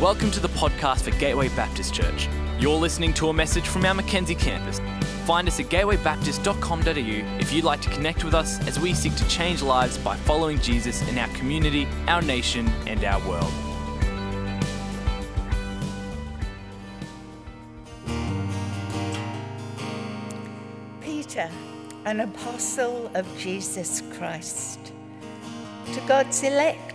Welcome to the podcast for Gateway Baptist Church. You're listening to a message from our Mackenzie campus. Find us at gatewaybaptist.com.au if you'd like to connect with us as we seek to change lives by following Jesus in our community, our nation, and our world. Peter, an apostle of Jesus Christ, to God's elect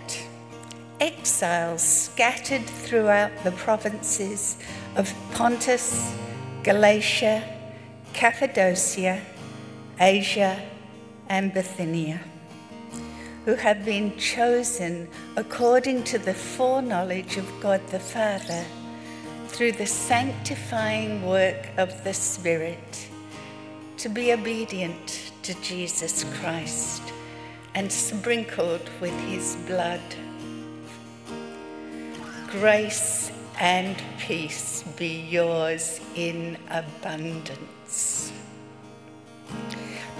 exiles scattered throughout the provinces of Pontus, Galatia, Cappadocia, Asia, and Bithynia, who have been chosen according to the foreknowledge of God the Father through the sanctifying work of the Spirit to be obedient to Jesus Christ and sprinkled with his blood grace and peace be yours in abundance.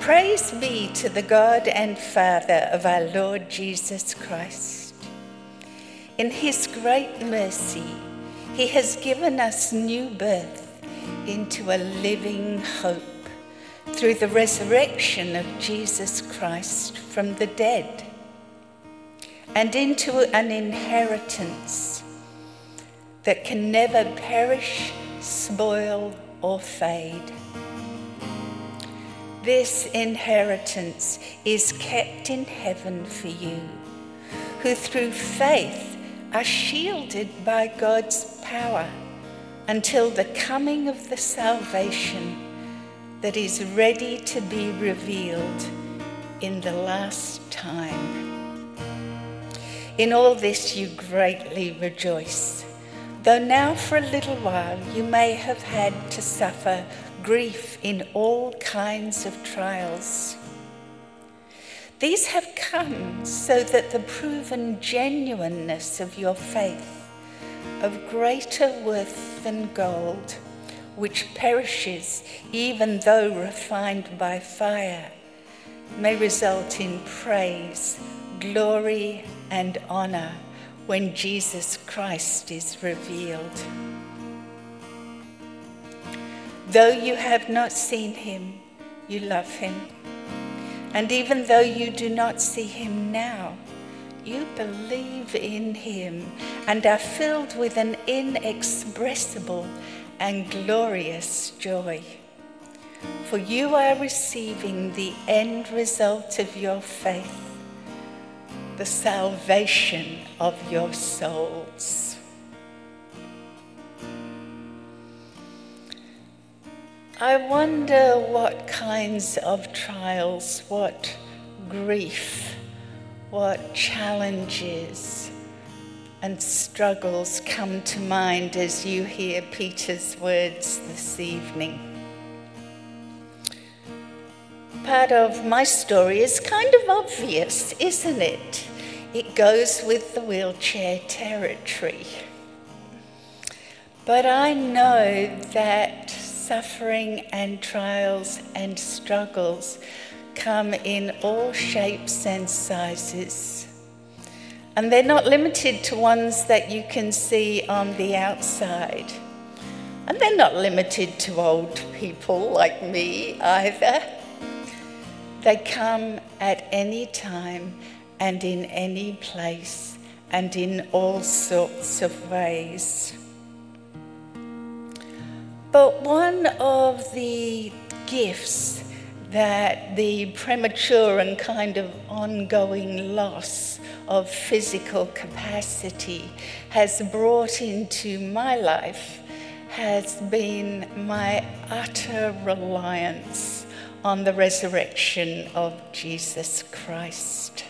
Praise be to the God and Father of our Lord Jesus Christ. In his great mercy, he has given us new birth into a living hope through the resurrection of Jesus Christ from the dead and into an inheritance that can never perish, spoil, or fade. This inheritance is kept in heaven for you, who through faith are shielded by God's power until the coming of the salvation that is ready to be revealed in the last time. In all this you greatly rejoice Though now for a little while you may have had to suffer grief in all kinds of trials. These have come so that the proven genuineness of your faith, of greater worth than gold, which perishes even though refined by fire, may result in praise, glory, and honor when Jesus Christ is revealed. Though you have not seen him, you love him. And even though you do not see him now, you believe in him and are filled with an inexpressible and glorious joy. For you are receiving the end result of your faith the salvation of your souls. I wonder what kinds of trials, what grief, what challenges and struggles come to mind as you hear Peter's words this evening part of my story is kind of obvious, isn't it? It goes with the wheelchair territory. But I know that suffering and trials and struggles come in all shapes and sizes. And they're not limited to ones that you can see on the outside. And they're not limited to old people like me either. They come at any time and in any place and in all sorts of ways. But one of the gifts that the premature and kind of ongoing loss of physical capacity has brought into my life has been my utter reliance on the resurrection of Jesus Christ.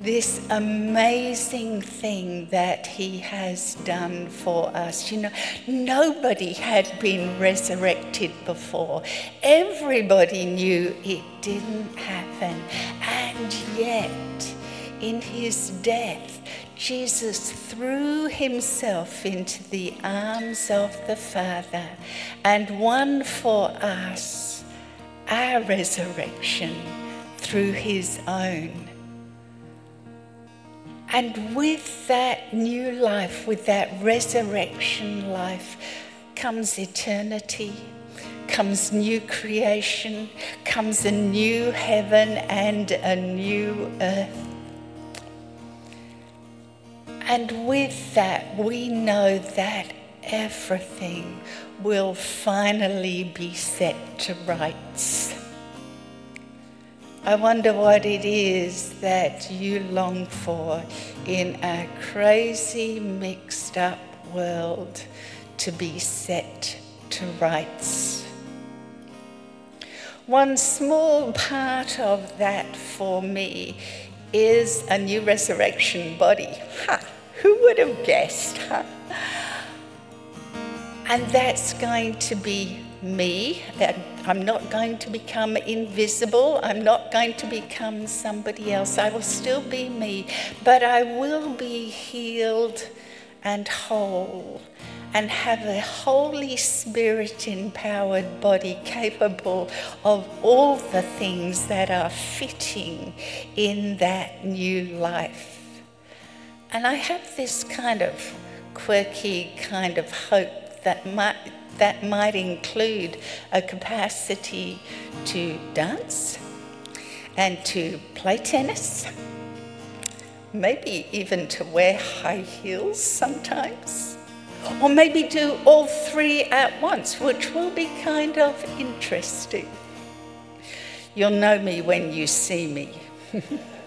This amazing thing that he has done for us. You know, nobody had been resurrected before. Everybody knew it didn't happen. And yet, in his death, Jesus threw himself into the arms of the Father and won for us our resurrection through his own. And with that new life, with that resurrection life, comes eternity, comes new creation, comes a new heaven and a new earth. And with that, we know that everything will finally be set to rights. I wonder what it is that you long for in a crazy, mixed up world to be set to rights. One small part of that for me is a new resurrection body. Ha! Who would have guessed? Huh? And that's going to be me. I'm not going to become invisible. I'm not going to become somebody else. I will still be me, but I will be healed and whole and have a Holy Spirit empowered body capable of all the things that are fitting in that new life. And I have this kind of quirky kind of hope that might, that might include a capacity to dance and to play tennis, maybe even to wear high heels sometimes, or maybe do all three at once, which will be kind of interesting. You'll know me when you see me.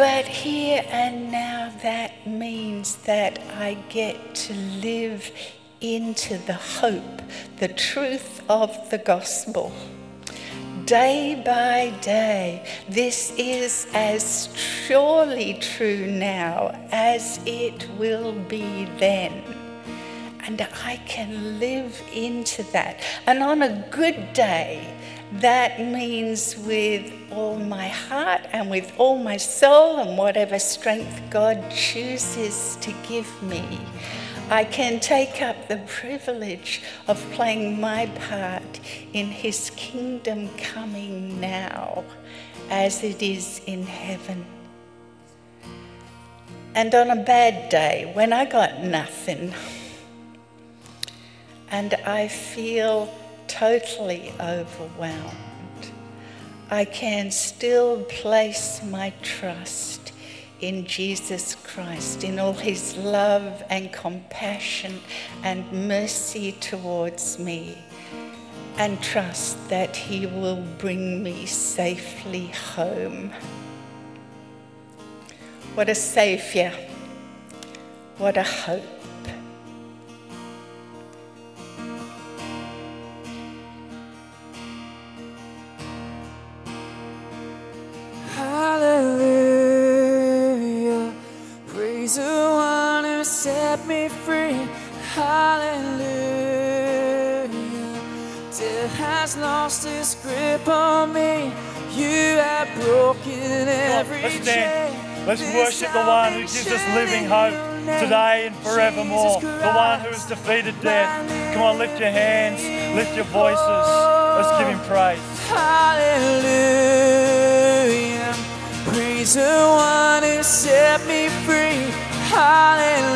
But here and now, that means that I get to live into the hope, the truth of the gospel. Day by day, this is as surely true now as it will be then. And I can live into that. And on a good day, that means with all my heart and with all my soul and whatever strength God chooses to give me, I can take up the privilege of playing my part in His kingdom coming now as it is in heaven. And on a bad day, when I got nothing, and I feel totally overwhelmed, I can still place my trust in Jesus Christ, in all his love and compassion and mercy towards me, and trust that he will bring me safely home. What a Saviour! What a hope! Has lost its grip on me. You have broken every Let's stand. Let's worship the one who gives us living hope today and forevermore. The one who has defeated death. Come on, lift your hands, lift your voices. Let's give him praise. Hallelujah. Praise the one who set me free. Hallelujah.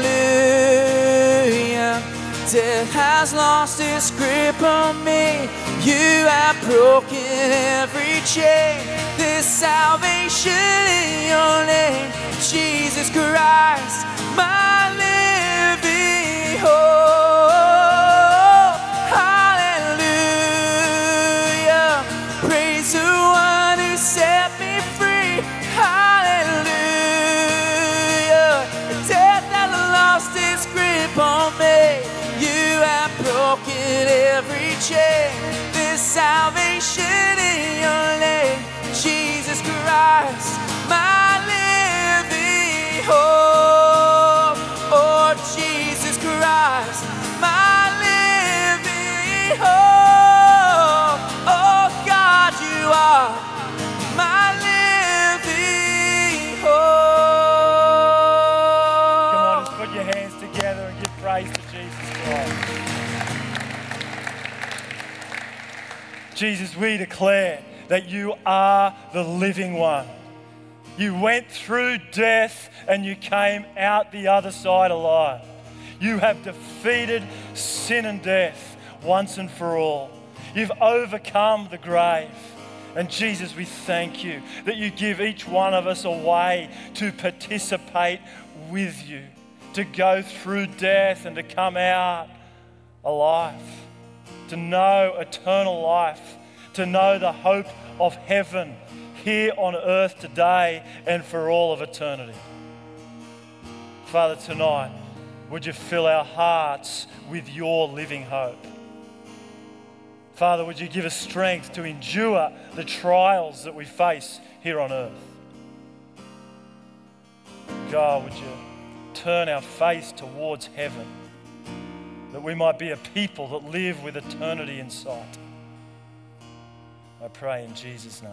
Death has lost its grip on me. You have broken every chain. This salvation in your name, Jesus Christ, my living hope. Every chain this salvation in your name, Jesus Christ, my living hope. Jesus, we declare that you are the living one. You went through death and you came out the other side alive. You have defeated sin and death once and for all. You've overcome the grave. And Jesus, we thank you that you give each one of us a way to participate with you, to go through death and to come out alive, to know eternal life, to know the hope of heaven here on earth today and for all of eternity. Father, tonight, would you fill our hearts with your living hope? Father, would you give us strength to endure the trials that we face here on earth? God, would you turn our face towards heaven that we might be a people that live with eternity in sight? I pray in Jesus' name.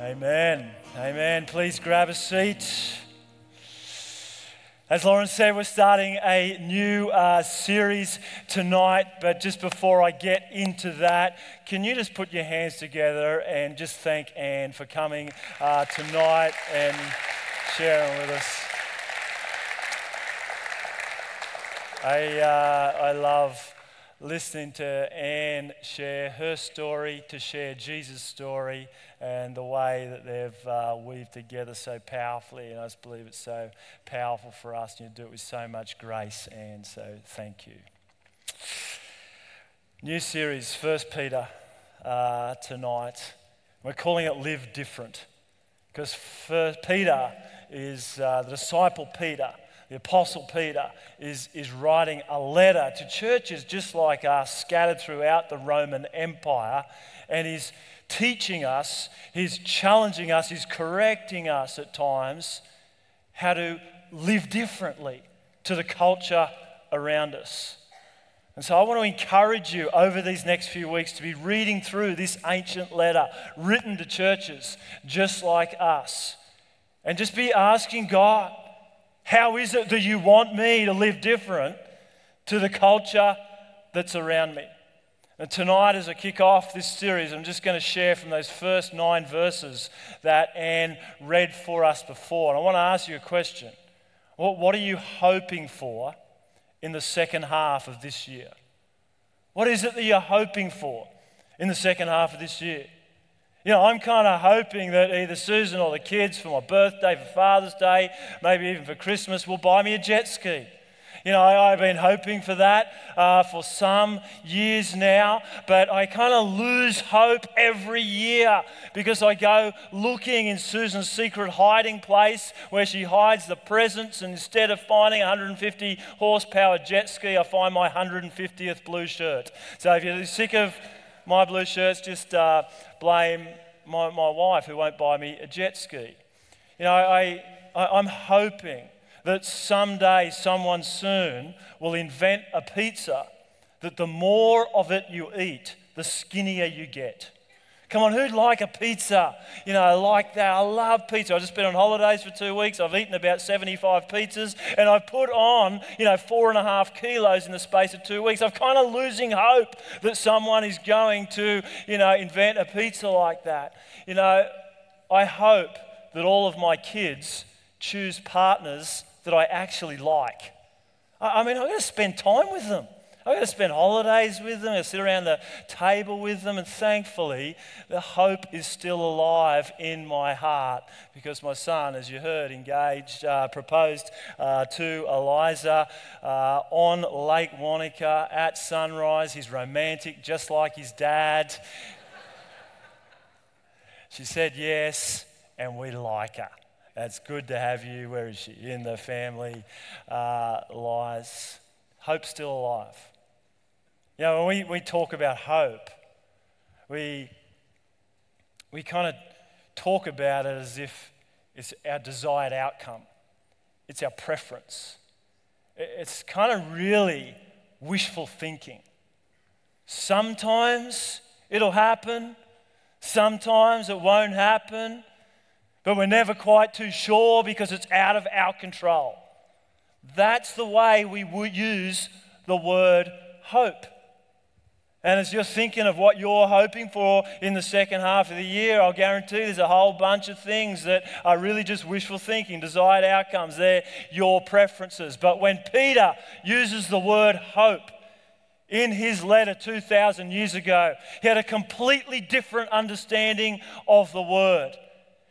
Amen. Amen. Please grab a seat. As Lauren said, we're starting a new uh, series tonight, but just before I get into that, can you just put your hands together and just thank Anne for coming uh, tonight and sharing with us? I, uh, I love listening to Anne share her story, to share Jesus' story, and the way that they've uh, weaved together so powerfully. And I just believe it's so powerful for us, and you do it with so much grace. And so, thank you. New series, First Peter, uh, tonight. We're calling it Live Different, because First Peter is uh, the disciple Peter the Apostle Peter is, is writing a letter to churches just like us scattered throughout the Roman Empire. And he's teaching us, he's challenging us, he's correcting us at times how to live differently to the culture around us. And so I want to encourage you over these next few weeks to be reading through this ancient letter written to churches just like us and just be asking God, how is it that you want me to live different to the culture that's around me? And tonight, as I kick off this series, I'm just going to share from those first nine verses that Anne read for us before. And I want to ask you a question. What are you hoping for in the second half of this year? What is it that you're hoping for in the second half of this year? You know, I'm kind of hoping that either Susan or the kids for my birthday, for Father's Day, maybe even for Christmas, will buy me a jet ski. You know, I, have been hoping for that uh, for some years now, but I kind of lose hope every year because I go looking in Susan's secret hiding place where she hides the presents, and instead of finding a 150 horsepower jet ski, I find my 150th blue shirt. So if you're sick of my blue shirts, just uh, blame my, my wife who won't buy me a jet ski. You know, I, I, I'm hoping that someday, someone soon will invent a pizza that the more of it you eat, the skinnier you get. Come on, who'd like a pizza? You know, I like that. I love pizza. I've just been on holidays for two weeks. I've eaten about 75 pizzas and I've put on, you know, four and a half kilos in the space of two weeks. I'm kind of losing hope that someone is going to, you know, invent a pizza like that. You know, I hope that all of my kids choose partners that I actually like. I mean, I'm going to spend time with them. I'm going to spend holidays with them, to sit around the table with them, and thankfully, the hope is still alive in my heart because my son, as you heard, engaged, uh, proposed uh, to Eliza uh, on Lake Wanaka at sunrise. He's romantic, just like his dad. she said yes, and we like her. It's good to have you. Where is she? In the family uh, lies. Hope still alive. You know, when we, we talk about hope, we, we kind of talk about it as if it's our desired outcome, it's our preference. It's kind of really wishful thinking. Sometimes it'll happen, sometimes it won't happen, but we're never quite too sure because it's out of our control. That's the way we use the word hope. And as you're thinking of what you're hoping for in the second half of the year, I'll guarantee there's a whole bunch of things that are really just wishful thinking, desired outcomes. They're your preferences. But when Peter uses the word hope in his letter 2,000 years ago, he had a completely different understanding of the word.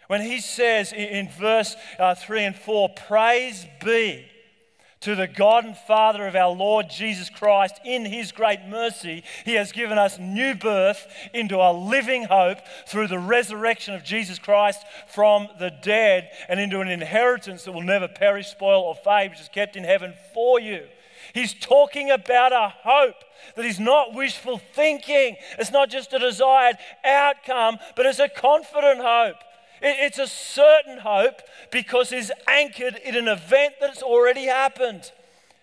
When he says in verse uh, 3 and 4, Praise be to the God and Father of our Lord Jesus Christ, in his great mercy, he has given us new birth into a living hope through the resurrection of Jesus Christ from the dead and into an inheritance that will never perish, spoil, or fade, which is kept in heaven for you. He's talking about a hope that is not wishful thinking. It's not just a desired outcome, but it's a confident hope. It's a certain hope because it's anchored in an event that's already happened.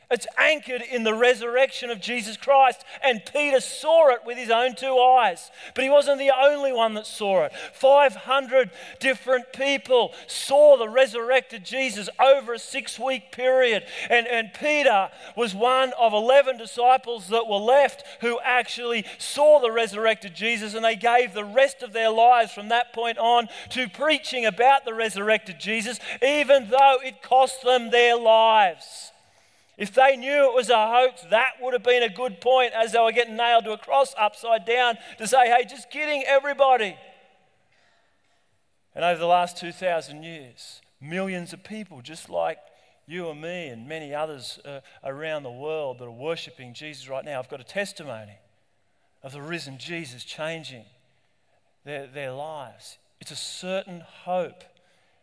It's anchored in the resurrection of Jesus Christ. And Peter saw it with his own two eyes. But he wasn't the only one that saw it. 500 different people saw the resurrected Jesus over a six week period. And, and Peter was one of 11 disciples that were left who actually saw the resurrected Jesus. And they gave the rest of their lives from that point on to preaching about the resurrected Jesus, even though it cost them their lives. If they knew it was a hoax, that would have been a good point as they were getting nailed to a cross upside down to say, hey, just kidding, everybody. And over the last 2,000 years, millions of people, just like you and me and many others uh, around the world that are worshiping Jesus right now, have got a testimony of the risen Jesus changing their, their lives. It's a certain hope.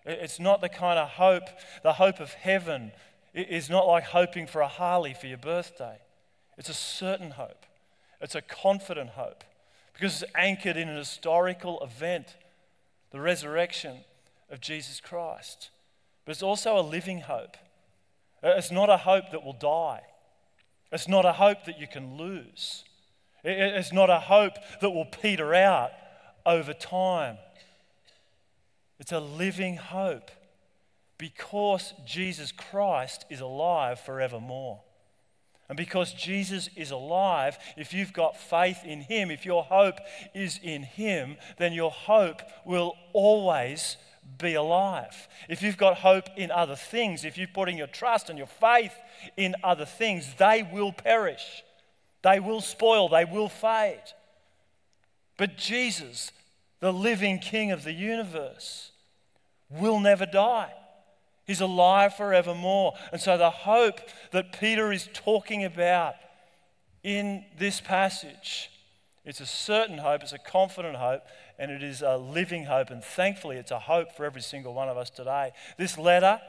It's not the kind of hope, the hope of heaven is not like hoping for a Harley for your birthday. It's a certain hope, it's a confident hope because it's anchored in an historical event, the resurrection of Jesus Christ. But it's also a living hope. It's not a hope that will die. It's not a hope that you can lose. It's not a hope that will peter out over time. It's a living hope because Jesus Christ is alive forevermore. And because Jesus is alive, if you've got faith in Him, if your hope is in Him, then your hope will always be alive. If you've got hope in other things, if you're putting your trust and your faith in other things, they will perish, they will spoil, they will fade. But Jesus, the living King of the universe, will never die. He's alive forevermore. And so, the hope that Peter is talking about in this passage, it's a certain hope, it's a confident hope, and it is a living hope. And thankfully, it's a hope for every single one of us today. This letter,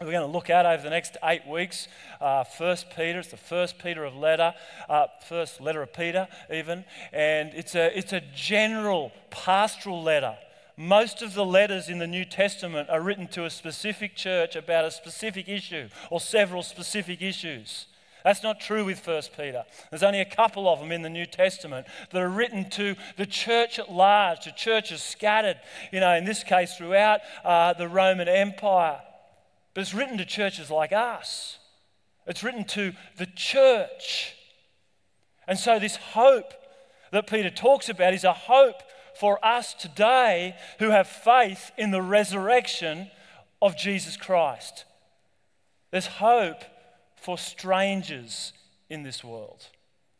we're going to look at over the next eight weeks. Uh, first Peter, it's the first Peter of letter, uh, first letter of Peter, even, and it's a it's a general pastoral letter most of the letters in the New Testament are written to a specific church about a specific issue or several specific issues. That's not true with 1 Peter. There's only a couple of them in the New Testament that are written to the church at large, to churches scattered, you know, in this case throughout uh, the Roman Empire. But it's written to churches like us, it's written to the church. And so, this hope that Peter talks about is a hope for us today who have faith in the resurrection of Jesus Christ. There's hope for strangers in this world.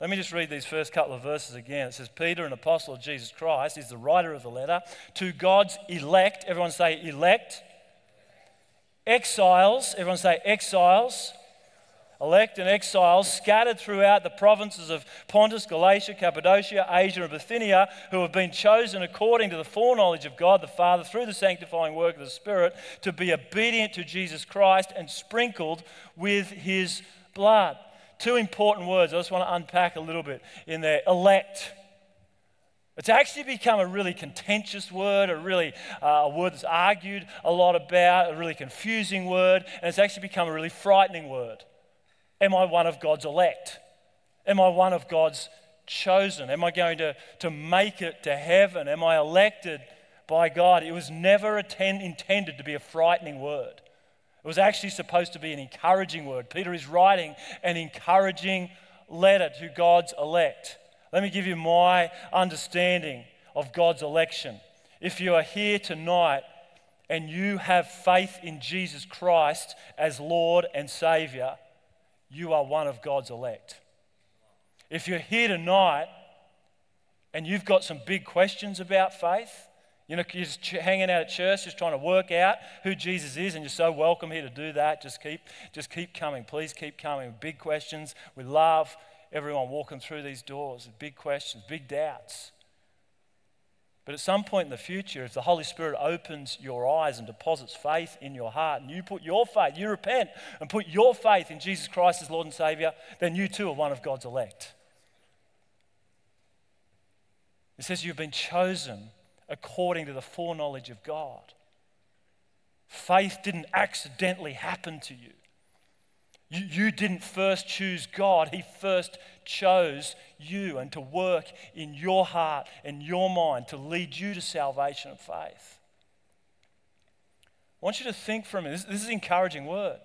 Let me just read these first couple of verses again. It says, Peter, an apostle of Jesus Christ, is the writer of the letter to God's elect. Everyone say elect. Exiles. Everyone say exiles elect and exiles scattered throughout the provinces of Pontus, Galatia, Cappadocia, Asia, and Bithynia, who have been chosen according to the foreknowledge of God the Father through the sanctifying work of the Spirit to be obedient to Jesus Christ and sprinkled with his blood. Two important words I just want to unpack a little bit in there elect. It's actually become a really contentious word, a really uh, a word that's argued a lot about, a really confusing word, and it's actually become a really frightening word. Am I one of God's elect? Am I one of God's chosen? Am I going to, to make it to heaven? Am I elected by God? It was never attend, intended to be a frightening word. It was actually supposed to be an encouraging word. Peter is writing an encouraging letter to God's elect. Let me give you my understanding of God's election. If you are here tonight and you have faith in Jesus Christ as Lord and Savior, you are one of God's elect. If you're here tonight and you've got some big questions about faith, you know, you're just hanging out at church, just trying to work out who Jesus is, and you're so welcome here to do that. Just keep, just keep coming. Please keep coming. Big questions. We love everyone walking through these doors. with Big questions, big doubts. But at some point in the future, if the Holy Spirit opens your eyes and deposits faith in your heart, and you put your faith, you repent and put your faith in Jesus Christ as Lord and Savior, then you too are one of God's elect. It says you've been chosen according to the foreknowledge of God. Faith didn't accidentally happen to you. You, you didn't first choose God, He first chose you and to work in your heart and your mind to lead you to salvation and faith. I want you to think for a minute. This, is an encouraging word.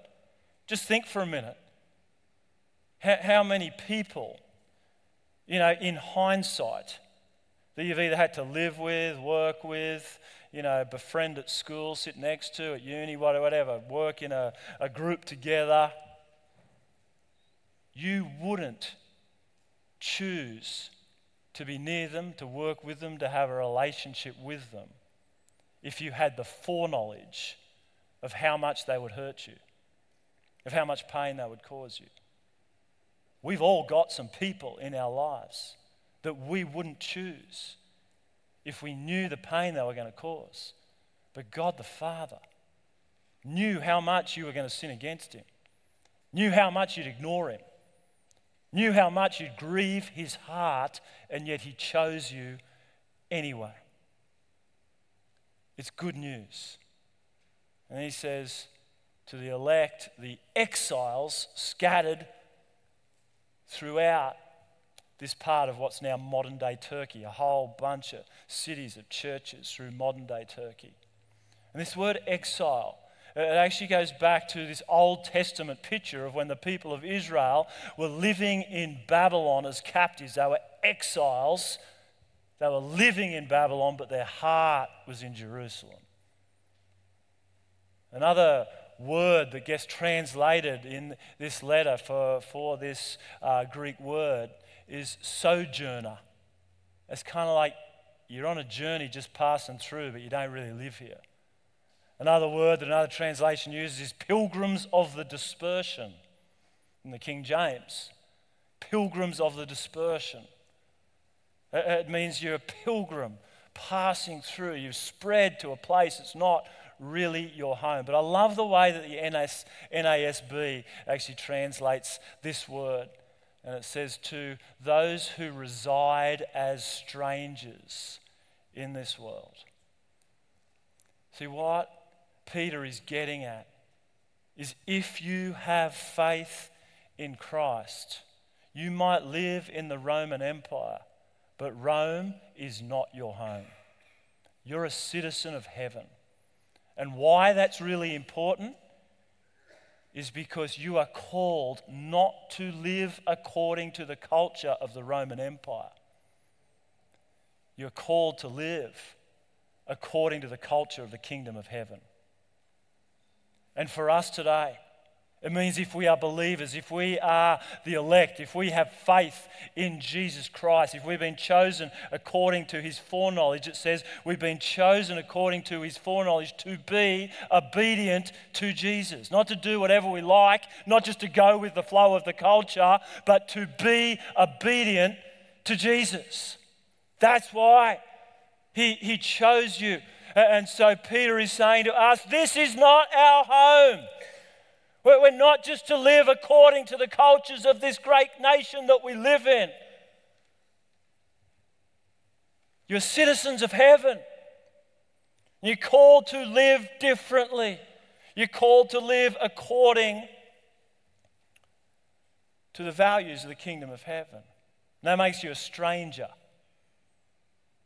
Just think for a minute. How, how many people, you know, in hindsight, that you've either had to live with, work with, you know, befriend at school, sit next to at uni, whatever, work in a, a group together, you wouldn't choose to be near them, to work with them, to have a relationship with them if you had the foreknowledge of how much they would hurt you, of how much pain they would cause you. We've all got some people in our lives that we wouldn't choose if we knew the pain they were going to cause. But God the Father knew how much you were going to sin against Him, knew how much you'd ignore Him, knew how much you'd grieve His heart, and yet He chose you anyway. It's good news. And He says to the elect, the exiles scattered throughout this part of what's now modern day Turkey, a whole bunch of cities of churches through modern day Turkey. And this word exile, it actually goes back to this Old Testament picture of when the people of Israel were living in Babylon as captives. They were exiles, they were living in Babylon, but their heart was in Jerusalem. Another word that gets translated in this letter for, for this uh, Greek word is sojourner. It's kind of like you're on a journey just passing through, but you don't really live here. Another word that another translation uses is pilgrims of the dispersion in the King James. Pilgrims of the dispersion. It means you're a pilgrim passing through. You've spread to a place that's not really your home. But I love the way that the NAS, NASB actually translates this word. And it says, to those who reside as strangers in this world. See, what Peter is getting at is if you have faith in Christ, you might live in the Roman Empire, but Rome is not your home. You're a citizen of heaven. And why that's really important is because you are called not to live according to the culture of the Roman Empire. You're called to live according to the culture of the kingdom of heaven. And for us today, it means if we are believers, if we are the elect, if we have faith in Jesus Christ, if we've been chosen according to his foreknowledge, it says we've been chosen according to his foreknowledge to be obedient to Jesus. Not to do whatever we like, not just to go with the flow of the culture, but to be obedient to Jesus. That's why he, he chose you. And so Peter is saying to us, This is not our home. We're not just to live according to the cultures of this great nation that we live in. You're citizens of heaven. You're called to live differently. You're called to live according to the values of the kingdom of heaven. And that makes you a stranger.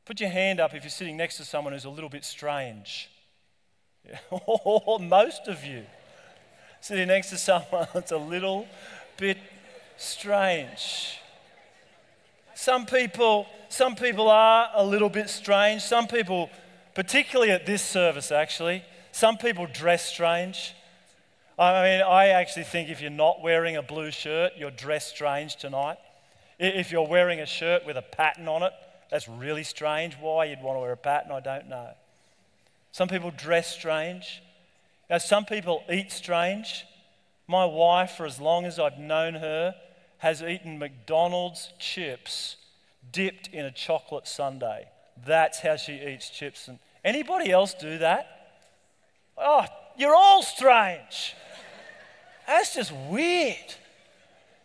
Put your hand up if you're sitting next to someone who's a little bit strange. Most of you sitting next to someone that's a little bit strange. Some people, some people are a little bit strange. Some people, particularly at this service, actually, some people dress strange. I mean, I actually think if you're not wearing a blue shirt, you're dressed strange tonight. If you're wearing a shirt with a pattern on it, that's really strange. Why you'd want to wear a pattern, I don't know. Some people dress strange. Now, some people eat strange. My wife, for as long as I've known her, has eaten McDonald's chips dipped in a chocolate sundae. That's how she eats chips. And anybody else do that? Oh, you're all strange. That's just weird.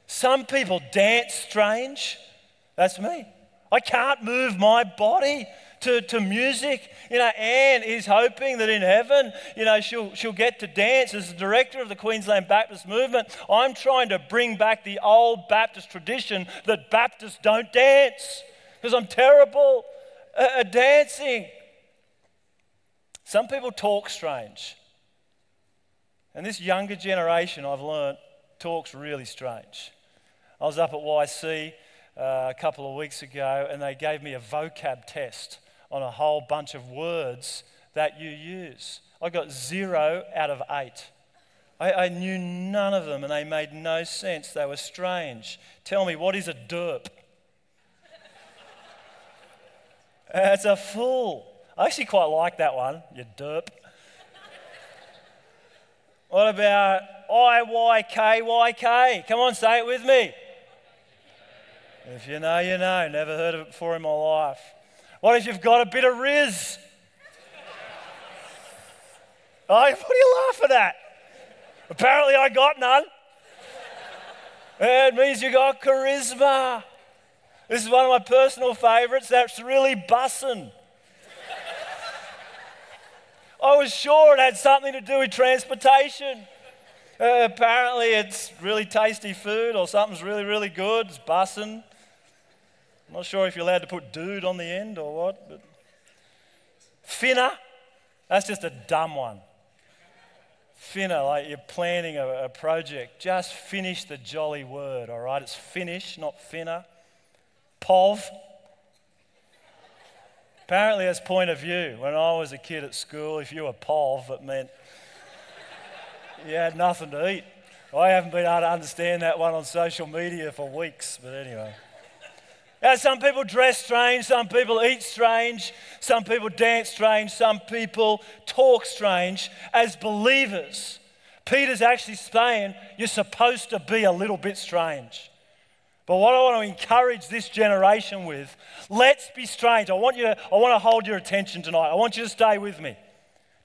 Some people dance strange. That's me. I can't move my body to, to music. You know, Anne is hoping that in heaven, you know, she'll, she'll get to dance. As the director of the Queensland Baptist movement, I'm trying to bring back the old Baptist tradition that Baptists don't dance because I'm terrible at dancing. Some people talk strange. And this younger generation, I've learned, talks really strange. I was up at YC uh, a couple of weeks ago and they gave me a vocab test on a whole bunch of words that you use. I got zero out of eight. I, I knew none of them and they made no sense. They were strange. Tell me, what is a derp? it's a fool. I actually quite like that one, you derp. what about I Y K Y K? Come on, say it with me. If you know, you know. Never heard of it before in my life. What if you've got a bit of riz? oh, what are you laughing at? Apparently, I got none. it means you got charisma. This is one of my personal favorites. That's really bussin'. I was sure it had something to do with transportation. Uh, apparently, it's really tasty food or something's really, really good. It's bussin'. I'm not sure if you're allowed to put dude on the end or what, but finna, that's just a dumb one. Finna, like you're planning a, a, project, just finish the jolly word, all right? It's finish, not finna. Pov. Apparently, that's point of view. When I was a kid at school, if you were pov, it meant you had nothing to eat. I haven't been able to understand that one on social media for weeks, but anyway. Now, some people dress strange, some people eat strange, some people dance strange, some people talk strange. As believers, Peter's actually saying you're supposed to be a little bit strange. But what I want to encourage this generation with, let's be strange. I want you to, I want to hold your attention tonight. I want you to stay with me.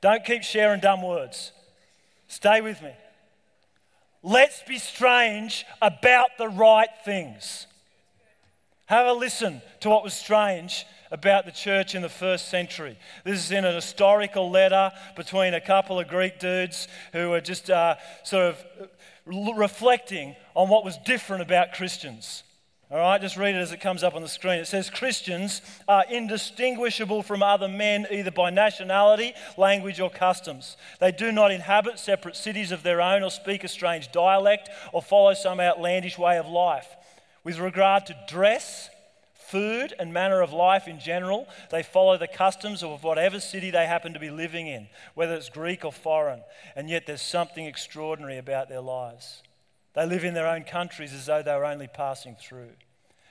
Don't keep sharing dumb words. Stay with me. Let's be strange about the right things. Have a listen to what was strange about the church in the first century. This is in an historical letter between a couple of Greek dudes who were just uh, sort of reflecting on what was different about Christians. All right, just read it as it comes up on the screen. It says Christians are indistinguishable from other men either by nationality, language, or customs. They do not inhabit separate cities of their own or speak a strange dialect or follow some outlandish way of life. With regard to dress, food, and manner of life in general, they follow the customs of whatever city they happen to be living in, whether it's Greek or foreign. And yet there's something extraordinary about their lives. They live in their own countries as though they were only passing through.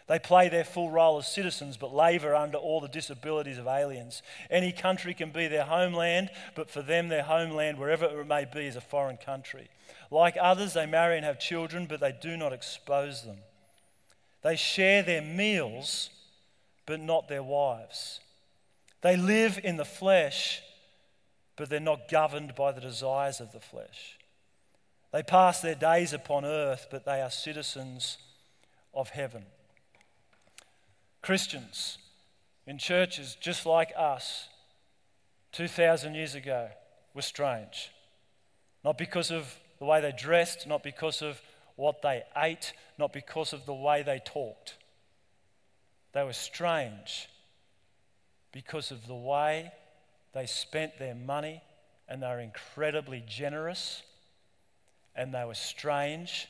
They play their full role as citizens but labour under all the disabilities of aliens. Any country can be their homeland, but for them, their homeland, wherever it may be, is a foreign country. Like others, they marry and have children, but they do not expose them. They share their meals, but not their wives. They live in the flesh, but they're not governed by the desires of the flesh. They pass their days upon earth, but they are citizens of heaven. Christians in churches just like us 2,000 years ago were strange. Not because of the way they dressed, not because of what they ate, not because of the way they talked. They were strange because of the way they spent their money and they were incredibly generous. And they were strange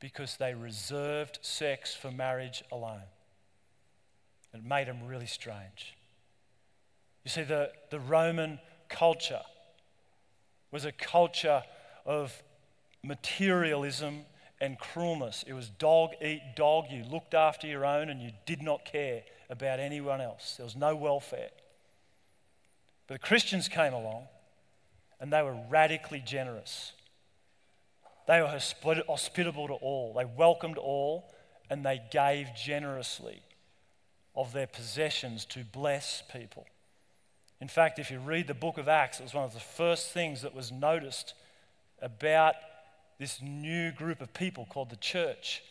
because they reserved sex for marriage alone. It made them really strange. You see, the, the Roman culture was a culture of materialism and cruelness. It was dog eat dog. You looked after your own and you did not care about anyone else. There was no welfare. But the Christians came along and they were radically generous. They were hospitable to all, they welcomed all, and they gave generously of their possessions to bless people. In fact, if you read the book of Acts, it was one of the first things that was noticed about this new group of people called the church.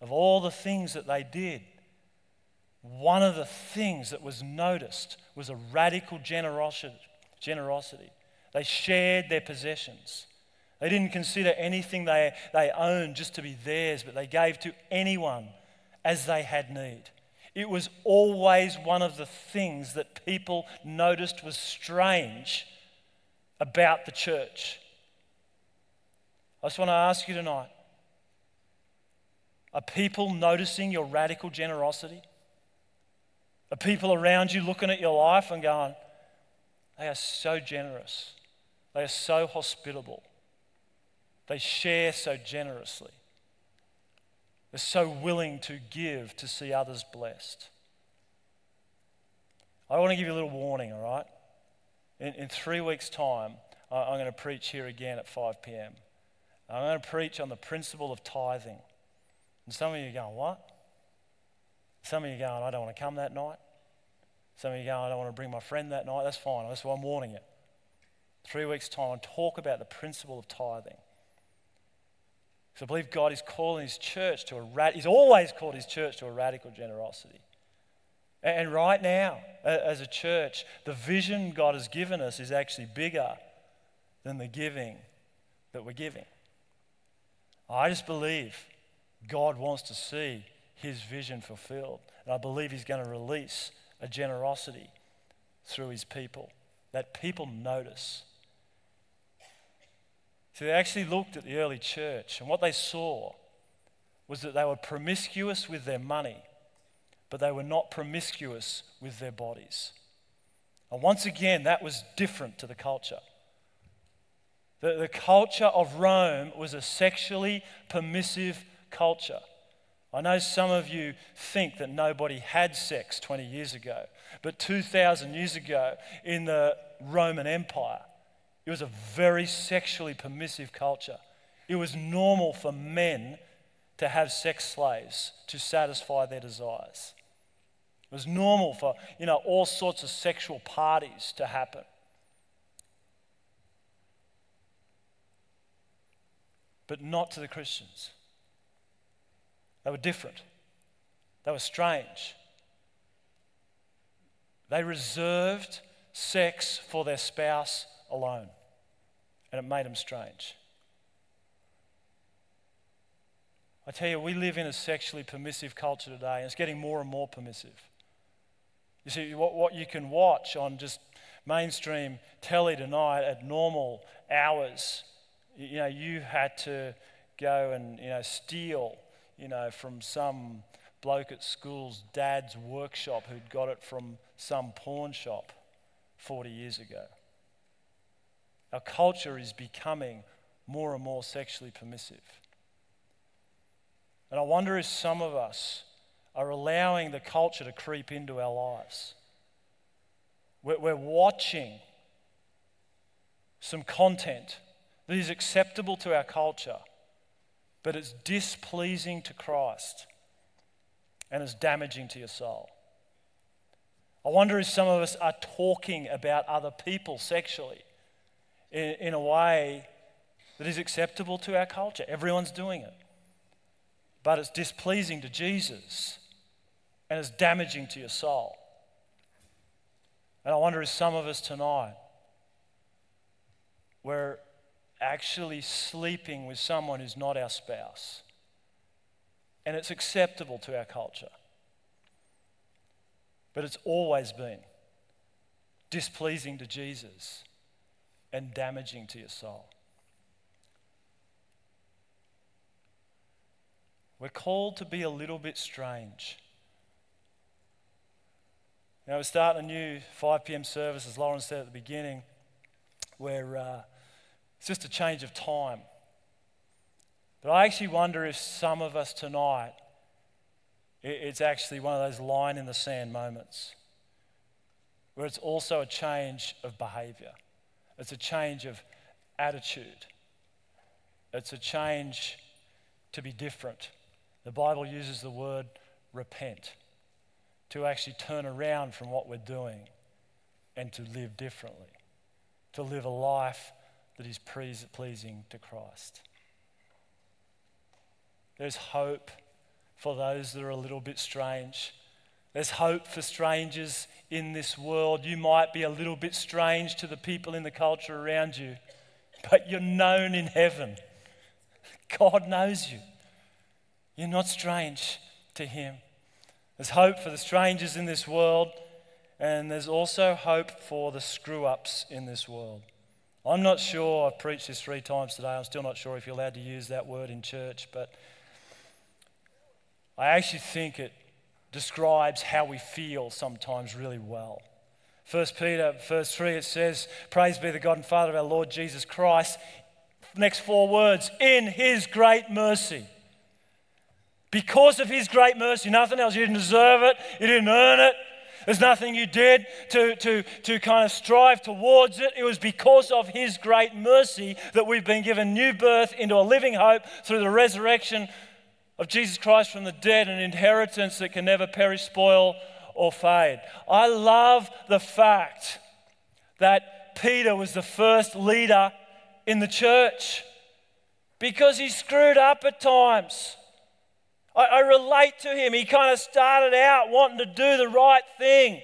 Of all the things that they did, one of the things that was noticed was a radical generosity. They shared their possessions. They didn't consider anything they, they owned just to be theirs, but they gave to anyone as they had need. It was always one of the things that people noticed was strange about the church. I just want to ask you tonight are people noticing your radical generosity? Are people around you looking at your life and going, they are so generous, they are so hospitable, they share so generously? They're so willing to give to see others blessed. I want to give you a little warning, all right? In, in three weeks' time, I'm going to preach here again at 5 p.m. I'm going to preach on the principle of tithing. And some of you are going, What? Some of you are going, I don't want to come that night. Some of you are going, I don't want to bring my friend that night. That's fine. That's why I'm warning you. Three weeks' time, I'll talk about the principle of tithing. So I believe God is calling his church to a rad- he's always called his church to a radical generosity. And right now, as a church, the vision God has given us is actually bigger than the giving that we're giving. I just believe God wants to see his vision fulfilled. And I believe he's going to release a generosity through his people that people notice. So they actually looked at the early church, and what they saw was that they were promiscuous with their money, but they were not promiscuous with their bodies. And once again, that was different to the culture. The, the culture of Rome was a sexually permissive culture. I know some of you think that nobody had sex 20 years ago, but 2,000 years ago in the Roman Empire, it was a very sexually permissive culture. It was normal for men to have sex slaves to satisfy their desires. It was normal for, you know, all sorts of sexual parties to happen. But not to the Christians. They were different. They were strange. They reserved sex for their spouse alone and it made them strange. I tell you, we live in a sexually permissive culture today, and it's getting more and more permissive. You see, what, what you can watch on just mainstream telly tonight at normal hours, you know, you had to go and, you know, steal, you know, from some bloke at school's dad's workshop who'd got it from some pawn shop 40 years ago. Our culture is becoming more and more sexually permissive. And I wonder if some of us are allowing the culture to creep into our lives. We're, we're watching some content that is acceptable to our culture, but it's displeasing to Christ and it's damaging to your soul. I wonder if some of us are talking about other people sexually in, in a way that is acceptable to our culture. Everyone's doing it. But it's displeasing to Jesus and it's damaging to your soul. And I wonder if some of us tonight, we're actually sleeping with someone who's not our spouse. And it's acceptable to our culture. But it's always been displeasing to Jesus and damaging to your soul. We're called to be a little bit strange. Know, we're starting a new 5 p.m. service, as Lauren said at the beginning, where uh, it's just a change of time. But I actually wonder if some of us tonight, it's actually one of those line in the sand moments where it's also a change of behavior, it's a change of attitude, it's a change to be different. The Bible uses the word repent, to actually turn around from what we're doing and to live differently, to live a life that is pleasing to Christ. There's hope for those that are a little bit strange. There's hope for strangers in this world. You might be a little bit strange to the people in the culture around you, but you're known in heaven. God knows you. You're not strange to Him. There's hope for the strangers in this world, and there's also hope for the screw ups in this world. I'm not sure, I've preached this three times today, I'm still not sure if you're allowed to use that word in church, but I actually think it describes how we feel sometimes really well. First Peter, verse 3, it says, Praise be the God and Father of our Lord Jesus Christ. Next four words, in his great mercy. Because of his great mercy, nothing else. You didn't deserve it, you didn't earn it. There's nothing you did to, to, to kind of strive towards it. It was because of his great mercy that we've been given new birth into a living hope through the resurrection of Jesus Christ from the dead, an inheritance that can never perish, spoil, or fade. I love the fact that Peter was the first leader in the church because he screwed up at times. I, I relate to him. He kind of started out wanting to do the right thing.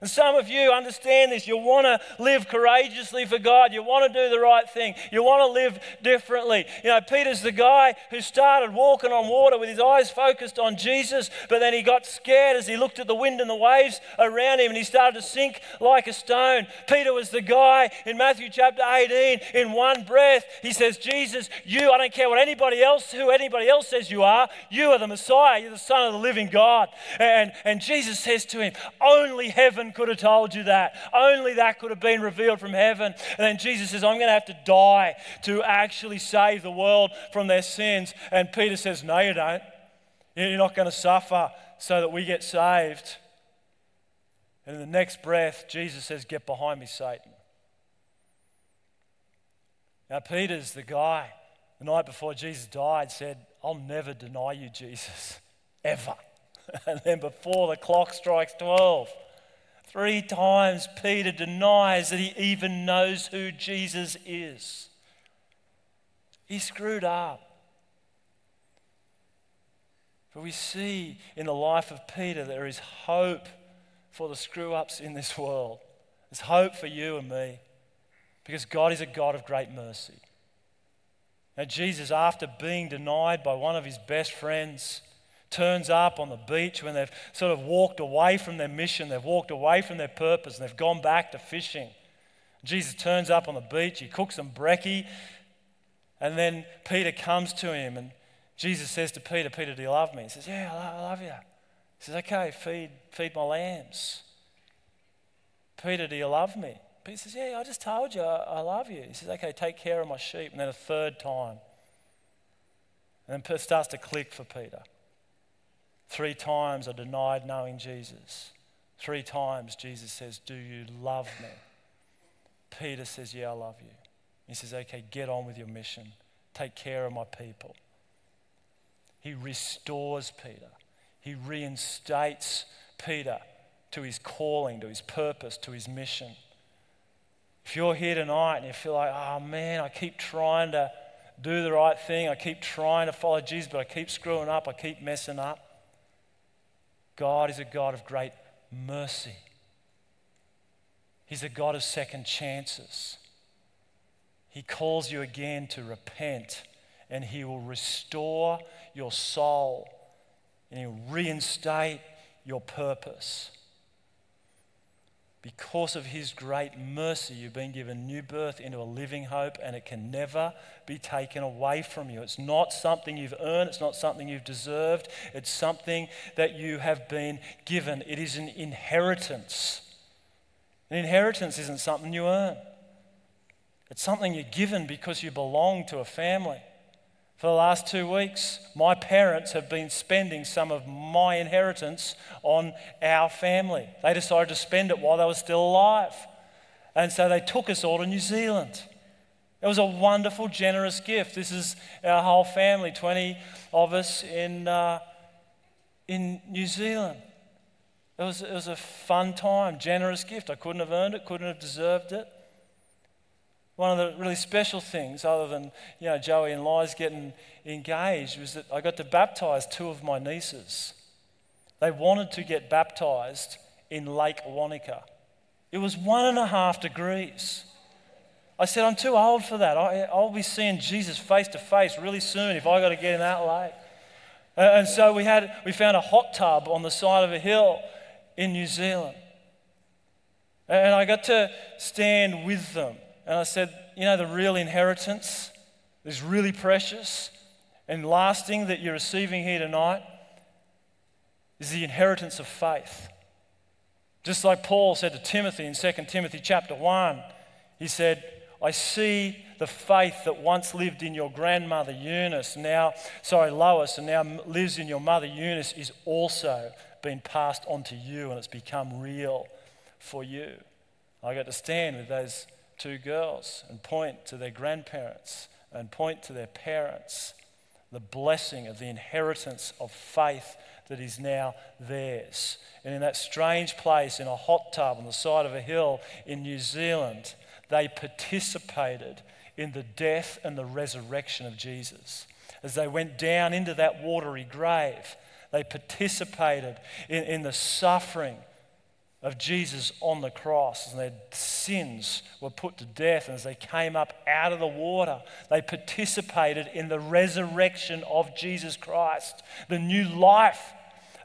And some of you understand this. You want to live courageously for God. You want to do the right thing. You want to live differently. You know, Peter's the guy who started walking on water with his eyes focused on Jesus, but then he got scared as he looked at the wind and the waves around him and he started to sink like a stone. Peter was the guy in Matthew chapter 18, in one breath, he says, Jesus, you, I don't care what anybody else, who anybody else says you are, you are the Messiah. You're the Son of the living God. And, and Jesus says to him, Only heaven could have told you that. Only that could have been revealed from heaven. And then Jesus says, I'm going to have to die to actually save the world from their sins. And Peter says, No, you don't. You're not going to suffer so that we get saved. And in the next breath, Jesus says, Get behind me, Satan. Now, Peter's the guy the night before Jesus died said, I'll never deny you, Jesus, ever. And then before the clock strikes 12, Three times Peter denies that he even knows who Jesus is. He screwed up. But we see in the life of Peter there is hope for the screw ups in this world. There's hope for you and me because God is a God of great mercy. Now, Jesus, after being denied by one of his best friends, turns up on the beach when they've sort of walked away from their mission, they've walked away from their purpose, and they've gone back to fishing. Jesus turns up on the beach, he cooks some brekkie, and then Peter comes to him, and Jesus says to Peter, Peter, do you love me? He says, Yeah, I love you. He says, Okay, feed, feed my lambs. Peter, do you love me? Peter says, Yeah, I just told you I, I love you. He says, Okay, take care of my sheep. And then a third time. And then starts to click for Peter. Three times I denied knowing Jesus. Three times Jesus says, Do you love me? Peter says, Yeah, I love you. He says, Okay, get on with your mission. Take care of my people. He restores Peter, he reinstates Peter to his calling, to his purpose, to his mission. If you're here tonight and you feel like, oh man, I keep trying to do the right thing, I keep trying to follow Jesus, but I keep screwing up, I keep messing up. God is a God of great mercy. He's a God of second chances. He calls you again to repent, and He will restore your soul and He'll reinstate your purpose. Because of his great mercy, you've been given new birth into a living hope, and it can never be taken away from you. It's not something you've earned, it's not something you've deserved, it's something that you have been given. It is an inheritance. An inheritance isn't something you earn, it's something you're given because you belong to a family. For the last two weeks, my parents have been spending some of my inheritance on our family. They decided to spend it while they were still alive. And so they took us all to New Zealand. It was a wonderful, generous gift. This is our whole family, 20 of us in, uh, in New Zealand. It was, it was a fun time, generous gift. I couldn't have earned it, couldn't have deserved it. One of the really special things, other than you know Joey and Liz getting engaged, was that I got to baptize two of my nieces. They wanted to get baptized in Lake Wanaka. It was one and a half degrees. I said, I'm too old for that. I, will be seeing Jesus face to face really soon if I got to get in that lake. And so we, had, we found a hot tub on the side of a hill in New Zealand. And I got to stand with them and I said, You know, the real inheritance is really precious and lasting that you're receiving here tonight is the inheritance of faith. Just like Paul said to Timothy in 2 Timothy chapter 1, he said, I see the faith that once lived in your grandmother Eunice, now, sorry, Lois, and now lives in your mother Eunice, is also been passed on to you and it's become real for you. I got to stand with those two girls and point to their grandparents and point to their parents the blessing of the inheritance of faith that is now theirs. And in that strange place, in a hot tub on the side of a hill in New Zealand, they participated in the death and the resurrection of Jesus. As they went down into that watery grave, they participated in, in the suffering of Jesus on the cross, and their sins were put to death. And as they came up out of the water, they participated in the resurrection of Jesus Christ, the new life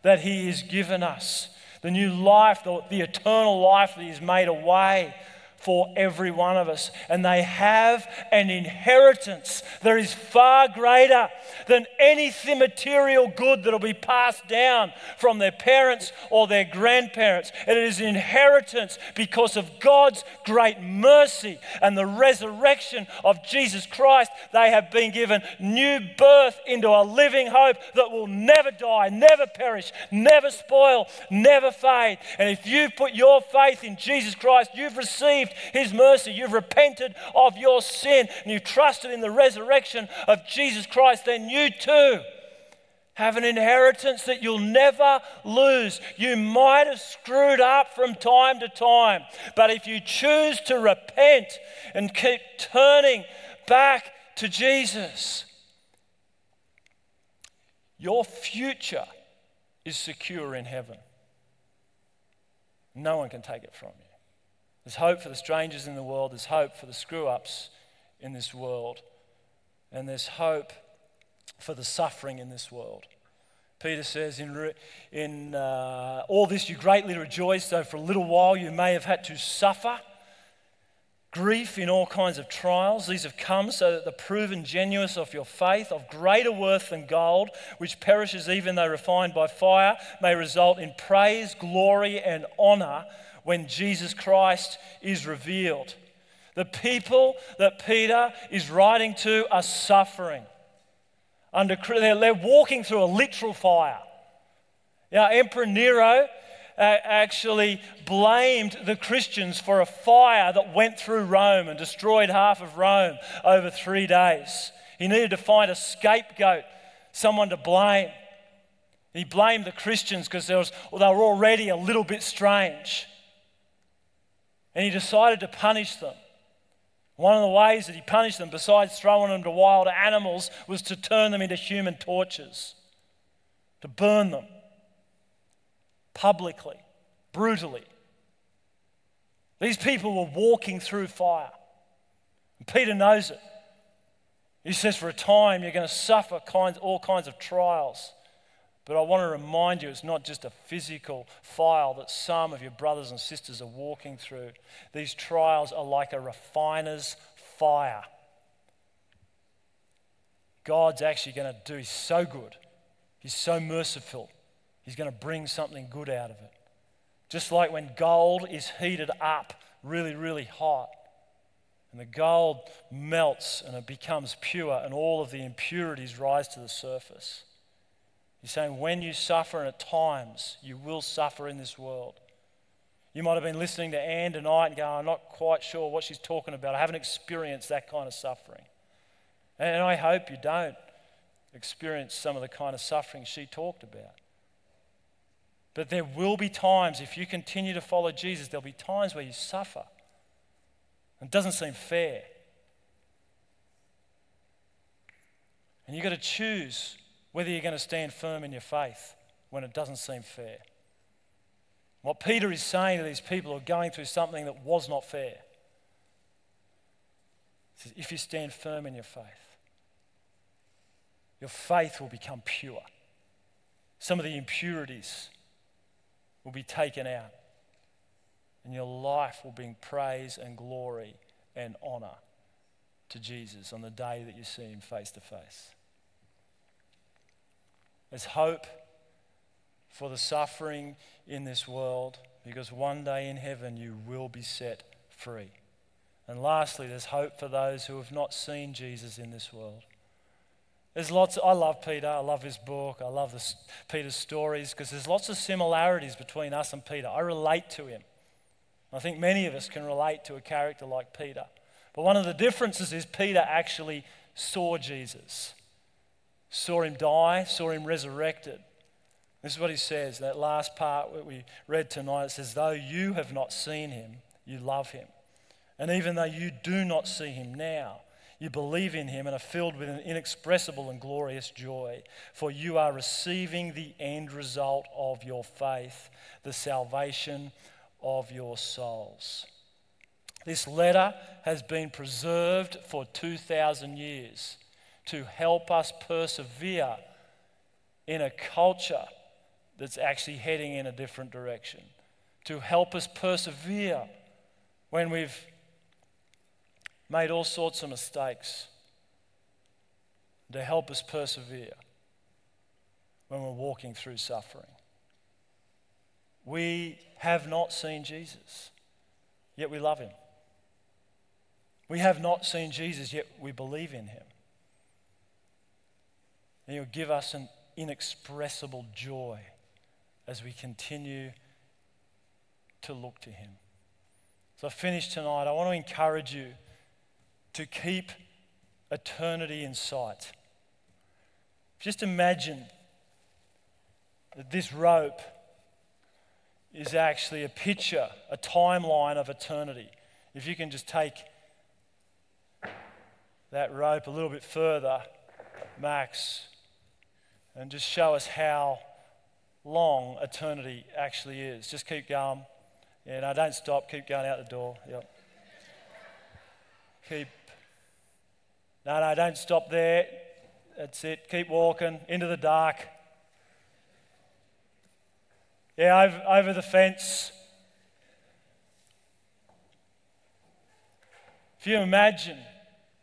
that He has given us, the new life, the, the eternal life that He's made a way for every one of us. And they have an inheritance that is far greater than anything material good that will be passed down from their parents or their grandparents. And it is an inheritance because of God's great mercy and the resurrection of Jesus Christ. They have been given new birth into a living hope that will never die, never perish, never spoil, never fade. And if you put your faith in Jesus Christ, you've received received His mercy, you've repented of your sin, and you've trusted in the resurrection of Jesus Christ, then you too have an inheritance that you'll never lose. You might have screwed up from time to time, but if you choose to repent and keep turning back to Jesus, your future is secure in heaven. No one can take it from you. There's hope for the strangers in the world, there's hope for the screw ups in this world, and there's hope for the suffering in this world. Peter says, In, in uh, all this you greatly rejoice, though for a little while you may have had to suffer grief in all kinds of trials. These have come so that the proven genuineness of your faith, of greater worth than gold, which perishes even though refined by fire, may result in praise, glory, and honor when Jesus Christ is revealed. The people that Peter is writing to are suffering. Under, they're walking through a literal fire. Now, Emperor Nero uh, actually blamed the Christians for a fire that went through Rome and destroyed half of Rome over three days. He needed to find a scapegoat, someone to blame. He blamed the Christians because well, they were already a little bit strange. And he decided to punish them. One of the ways that he punished them, besides throwing them to wild animals, was to turn them into human torches, to burn them publicly, brutally. These people were walking through fire. Peter knows it. He says, For a time, you're going to suffer kinds, all kinds of trials. But I want to remind you it's not just a physical file that some of your brothers and sisters are walking through. These trials are like a refiner's fire. God's actually going to do so good. He's so merciful. He's going to bring something good out of it. Just like when gold is heated up really, really hot, and the gold melts and it becomes pure, and all of the impurities rise to the surface. He's saying, when you suffer, and at times you will suffer in this world. You might have been listening to Anne tonight and going, I'm not quite sure what she's talking about. I haven't experienced that kind of suffering. And I hope you don't experience some of the kind of suffering she talked about. But there will be times, if you continue to follow Jesus, there'll be times where you suffer. It doesn't seem fair. And you've got to choose whether you're going to stand firm in your faith when it doesn't seem fair. What Peter is saying to these people who are going through something that was not fair is if you stand firm in your faith, your faith will become pure. Some of the impurities will be taken out, and your life will bring praise and glory and honor to Jesus on the day that you see him face to face. There's hope for the suffering in this world because one day in heaven you will be set free. And lastly, there's hope for those who have not seen Jesus in this world. There's lots, I love Peter, I love his book, I love the, Peter's stories because there's lots of similarities between us and Peter. I relate to him. I think many of us can relate to a character like Peter. But one of the differences is Peter actually saw Jesus saw him die, saw him resurrected. This is what he says, that last part that we read tonight. It says, Though you have not seen him, you love him. And even though you do not see him now, you believe in him and are filled with an inexpressible and glorious joy, for you are receiving the end result of your faith, the salvation of your souls. This letter has been preserved for 2,000 years to help us persevere in a culture that's actually heading in a different direction, to help us persevere when we've made all sorts of mistakes, to help us persevere when we're walking through suffering. We have not seen Jesus, yet we love him. We have not seen Jesus, yet we believe in him. And He'll give us an inexpressible joy as we continue to look to Him. So I finish tonight. I want to encourage you to keep eternity in sight. Just imagine that this rope is actually a picture, a timeline of eternity. If you can just take that rope a little bit further, Max, and just show us how long eternity actually is. Just keep going. Yeah, no, don't stop. Keep going out the door. Yep. Keep. No, no, don't stop there. That's it. Keep walking into the dark. Yeah, over, over the fence. If you imagine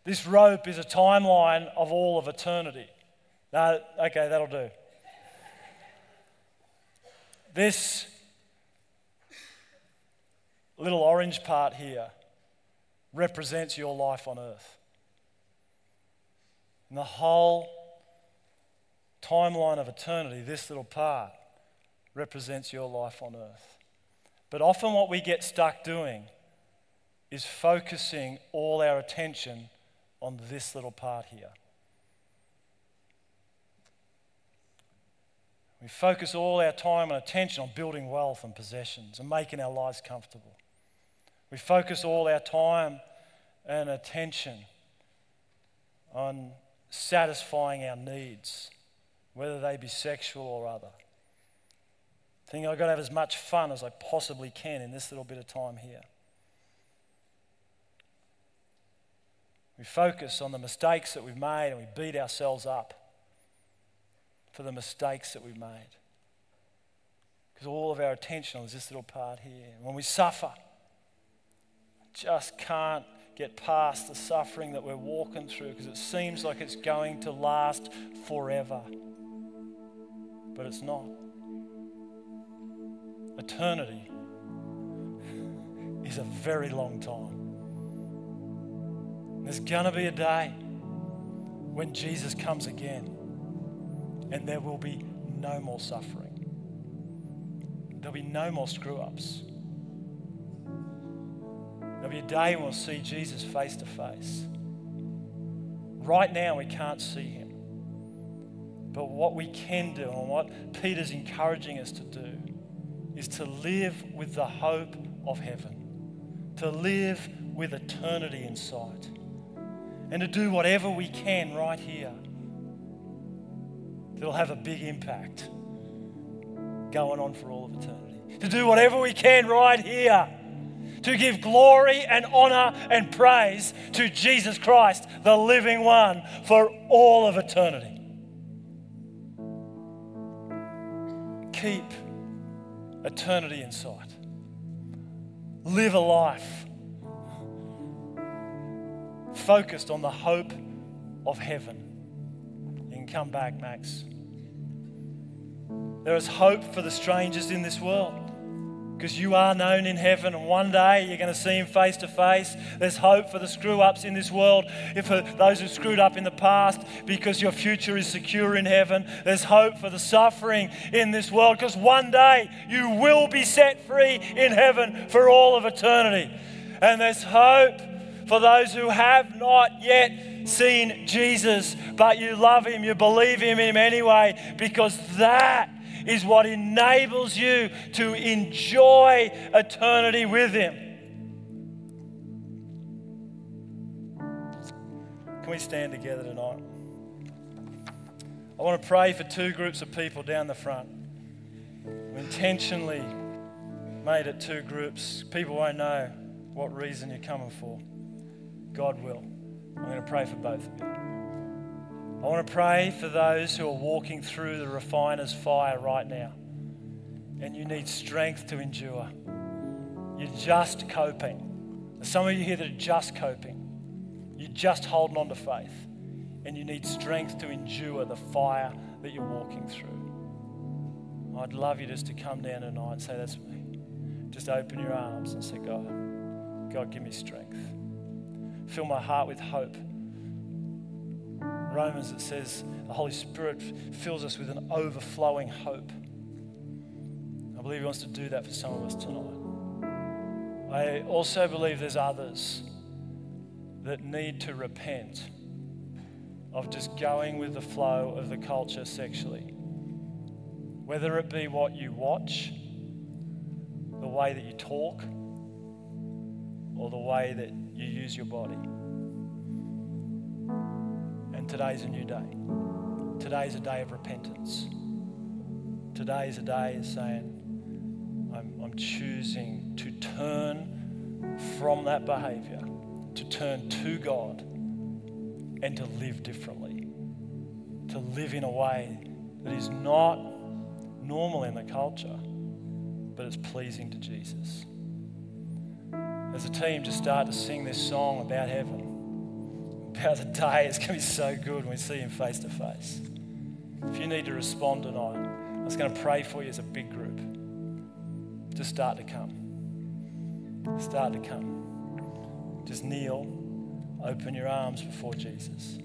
this rope is a timeline of all of eternity. No, okay, that'll do. This little orange part here represents your life on earth. And the whole timeline of eternity, this little part, represents your life on earth. But often, what we get stuck doing is focusing all our attention on this little part here. We focus all our time and attention on building wealth and possessions and making our lives comfortable. We focus all our time and attention on satisfying our needs, whether they be sexual or other. Thinking I've got to have as much fun as I possibly can in this little bit of time here. We focus on the mistakes that we've made and we beat ourselves up for the mistakes that we've made. Because all of our attention is this little part here. When we suffer, just can't get past the suffering that we're walking through because it seems like it's going to last forever. But it's not. Eternity is a very long time. There's going to be a day when Jesus comes again and there will be no more suffering. There'll be no more screw ups. There'll be a day we'll see Jesus face to face. Right now, we can't see him. But what we can do, and what Peter's encouraging us to do, is to live with the hope of heaven, to live with eternity in sight, and to do whatever we can right here that'll have a big impact going on for all of eternity. To do whatever we can right here to give glory and honor and praise to Jesus Christ, the living one, for all of eternity. Keep eternity in sight. Live a life focused on the hope of heaven. Can come back, Max. There is hope for the strangers in this world because you are known in heaven and one day you're going to see him face to face. There's hope for the screw ups in this world, if for those who screwed up in the past, because your future is secure in heaven. There's hope for the suffering in this world, because one day you will be set free in heaven for all of eternity. And there's hope for those who have not yet seen Jesus, but you love him, you believe in him anyway, because that is what enables you to enjoy eternity with Him. Can we stand together tonight? I want to pray for two groups of people down the front. We intentionally made it two groups. People won't know what reason you're coming for. God will. I'm going to pray for both of you. I want to pray for those who are walking through the refiner's fire right now and you need strength to endure. You're just coping. Some of you here that are just coping. You're just holding on to faith and you need strength to endure the fire that you're walking through. I'd love you just to come down tonight and say, That's me. Just open your arms and say, God, God, give me strength. Fill my heart with hope Romans, it says the Holy Spirit fills us with an overflowing hope. I believe He wants to do that for some of us tonight. I also believe there's others that need to repent of just going with the flow of the culture sexually. Whether it be what you watch, the way that you talk, or the way that you use your body. And today's a new day. Today's a day of repentance. Today is a day of saying, I'm, I'm choosing to turn from that behavior, to turn to God, and to live differently. To live in a way that is not normal in the culture, but it's pleasing to Jesus. As a team, just start to sing this song about heaven about the day. It's going to be so good when we see him face to face. If you need to respond tonight, I was going to pray for you as a big group. Just start to come. Start to come. Just kneel, open your arms before Jesus.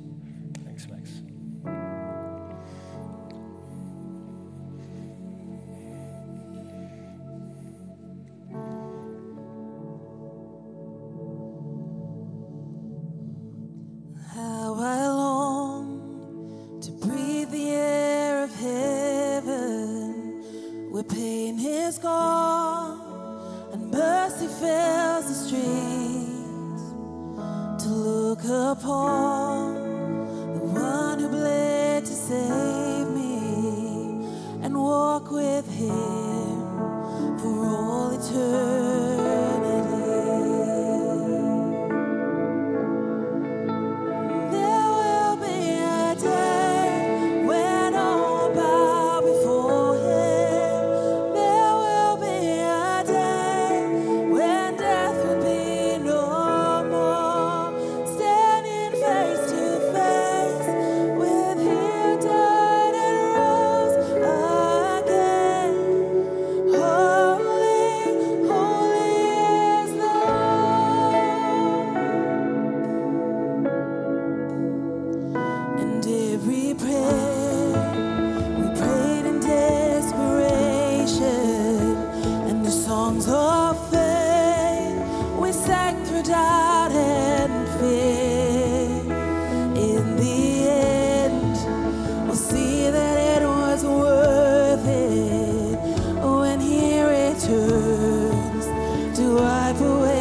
Wipe away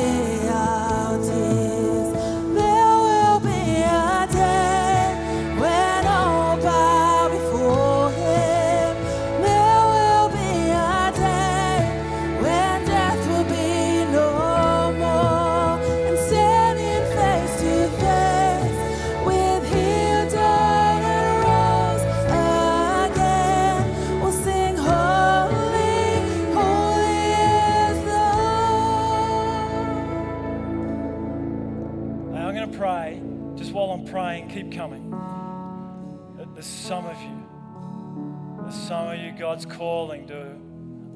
God's calling to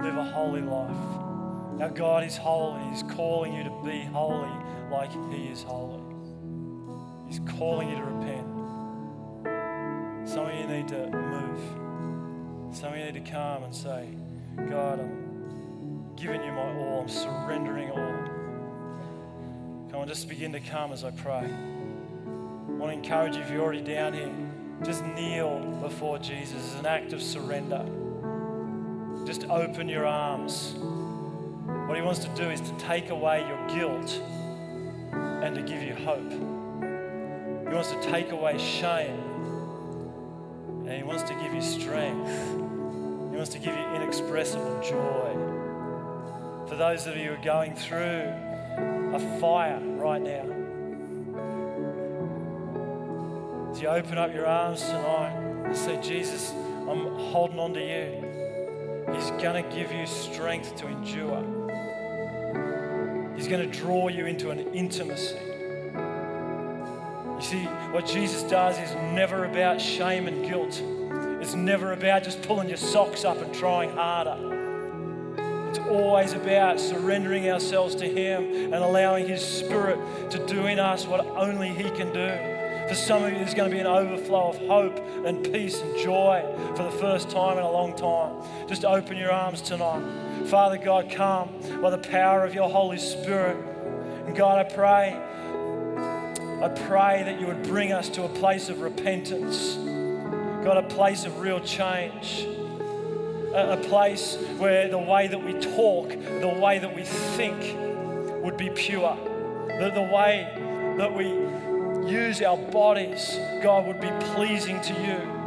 live a holy life. Now, God is holy. He's calling you to be holy like He is holy. He's calling you to repent. Some of you need to move. Some of you need to come and say, God, I'm giving you my all. I'm surrendering all. Come on, just begin to come as I pray. I want to encourage you if you're already down here, just kneel before Jesus as an act of surrender. Just open your arms. What he wants to do is to take away your guilt and to give you hope. He wants to take away shame and he wants to give you strength. He wants to give you inexpressible joy. For those of you who are going through a fire right now, as you open up your arms tonight and say, Jesus, I'm holding on to you. He's going to give you strength to endure. He's going to draw you into an intimacy. You see, what Jesus does is never about shame and guilt. It's never about just pulling your socks up and trying harder. It's always about surrendering ourselves to Him and allowing His Spirit to do in us what only He can do. For some of you, there's going to be an overflow of hope and peace and joy for the first time in a long time. Just open your arms tonight. Father God, come by the power of your Holy Spirit. And God, I pray, I pray that you would bring us to a place of repentance. God, a place of real change. A, place where the way that we talk, the way that we think would be pure. The, the way that we use our bodies, God, would be pleasing to you.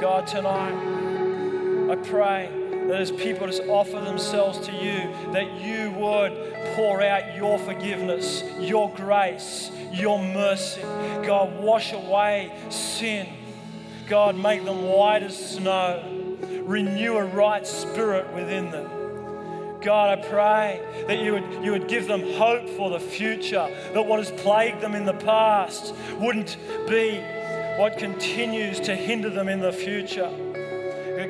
God, tonight, I pray that as people just offer themselves to you, that you would pour out your forgiveness, your grace, your mercy. God, wash away sin. God, make them white as snow. Renew a right spirit within them. God, I pray that you would, you would give them hope for the future, that what has plagued them in the past wouldn't be what continues to hinder them in the future.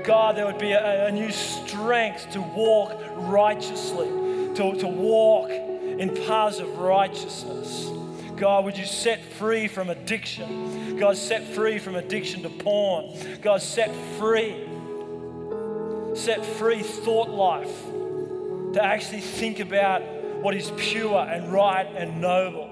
God, there would be a, a new strength to walk righteously, to, to walk in paths of righteousness. God, would you set free from addiction? God, set free from addiction to porn. God, set free, set free thought life to actually think about what is pure and right and noble.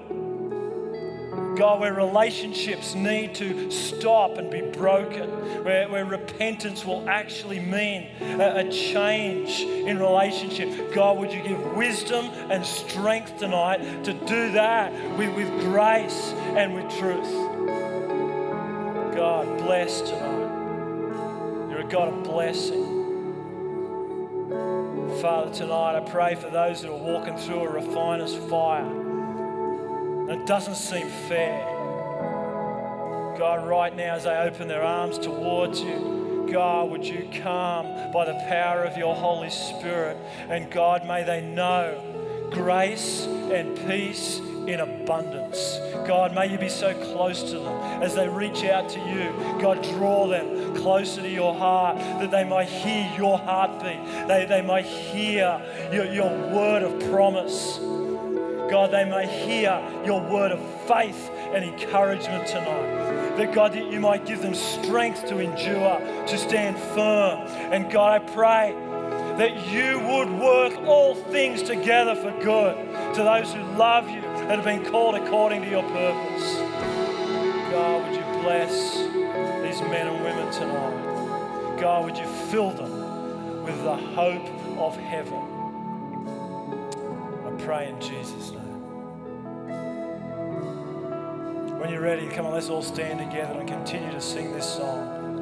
God, where relationships need to stop and be broken, where, where repentance will actually mean a, a change in relationship. God, would you give wisdom and strength tonight to do that with, with grace and with truth? God, bless tonight. You're a God of blessing. Father, tonight I pray for those that are walking through a refiner's fire. It doesn't seem fair. God, right now as they open their arms towards you, God, would you come by the power of your Holy Spirit? And God, may they know grace and peace in abundance. God, may you be so close to them as they reach out to you. God, draw them closer to your heart that they might hear your heartbeat. They, they might hear your, your word of promise. God, they may hear your word of faith and encouragement tonight. That God, that you might give them strength to endure, to stand firm. And God, I pray that you would work all things together for good to those who love you and have been called according to your purpose. God, would you bless these men and women tonight? God, would you fill them with the hope of heaven? I pray in Jesus' name. When you're ready, come on, let's all stand together and continue to sing this song.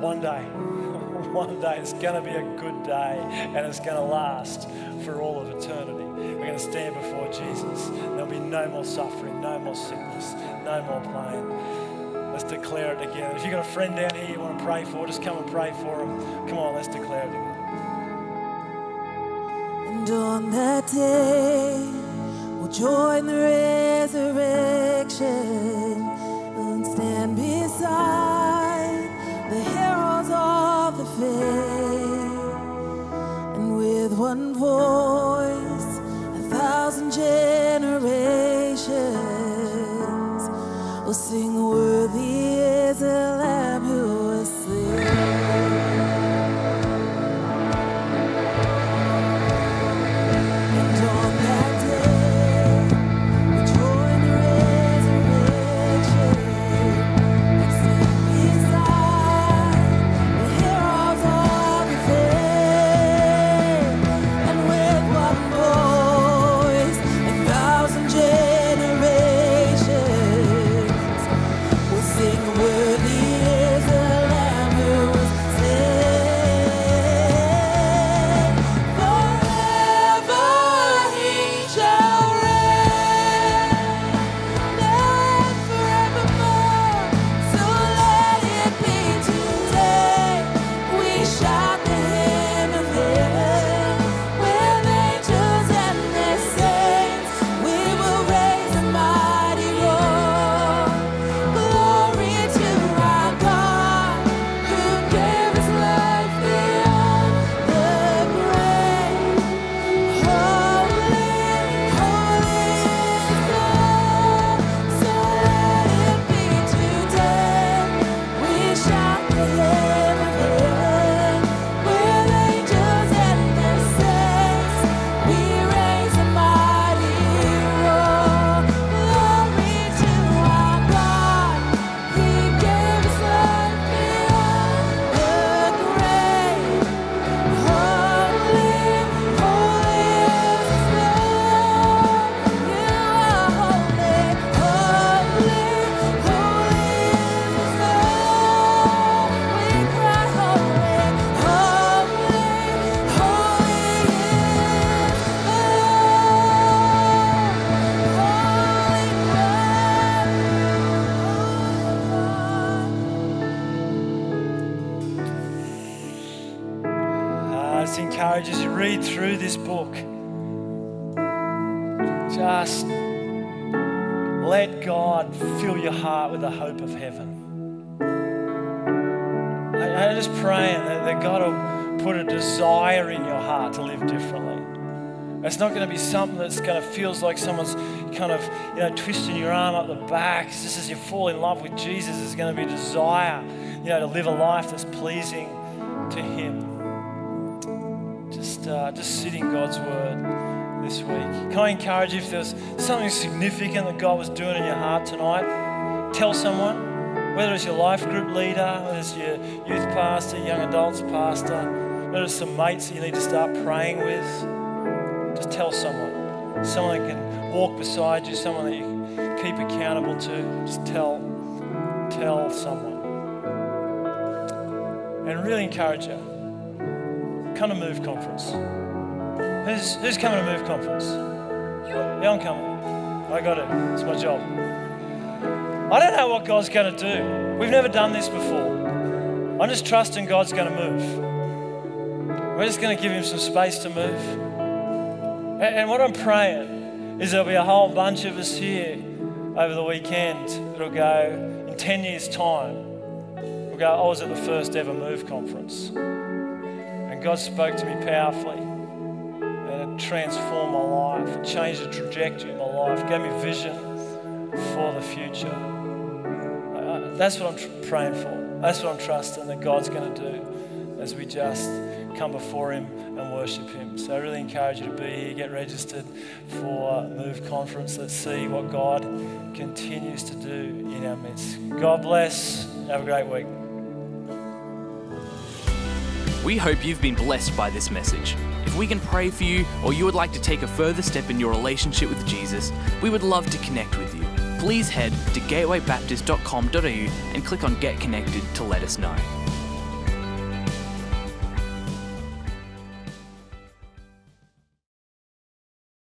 One day, one day it's going to be a good day and it's going to last for all of eternity. We're going to stand before Jesus. There'll be no more suffering, no more sickness, no more pain. Let's declare it together. If you've got a friend down here you want to pray for, just come and pray for them. Come on, let's declare it together. And on that day, we'll join the resurrection and stand beside the heroes of the faith. And with one voice, generations. Will sing, Worthy in your heart to live differently. It's not going to be something that's going to feels like someone's kind of you know twisting your arm up the back. It's just as you fall in love with Jesus, there's going to be a desire, you know, to live a life that's pleasing to Him just uh, just sit in God's word this week. Can I encourage you if there's something significant that God was doing in your heart tonight, tell someone, whether it's your life group leader, whether it's your youth pastor, young adults pastor, it's some mates that you need to start praying with. Just tell someone, someone that can walk beside you, someone that you can keep accountable to. Just tell, tell someone, and really encourage you come to Move Conference. Who's, who's coming to Move Conference? Yeah, I'm coming. I got it. It's my job. I don't know what God's going to do. We've never done this before. I'm just trusting God's going to move. We're just going to give Him some space to move. And, and what I'm praying is there'll be a whole bunch of us here over the weekend that'll go in 10 years' time. We'll go, I was at the first ever Move Conference. And God spoke to me powerfully. And it transformed my life. It changed the trajectory of my life. Gave me vision. for the future. That's what I'm praying for. That's what I'm trusting that God's going to do as we just come before Him and worship Him. So I really encourage you to be here, get registered for Move Conference. Let's see what God continues to do in our midst. God bless. Have a great week. We hope you've been blessed by this message. If we can pray for you or you would like to take a further step in your relationship with Jesus, we would love to connect with you. Please head to gatewaybaptist.com.au and click on Get Connected to let us know.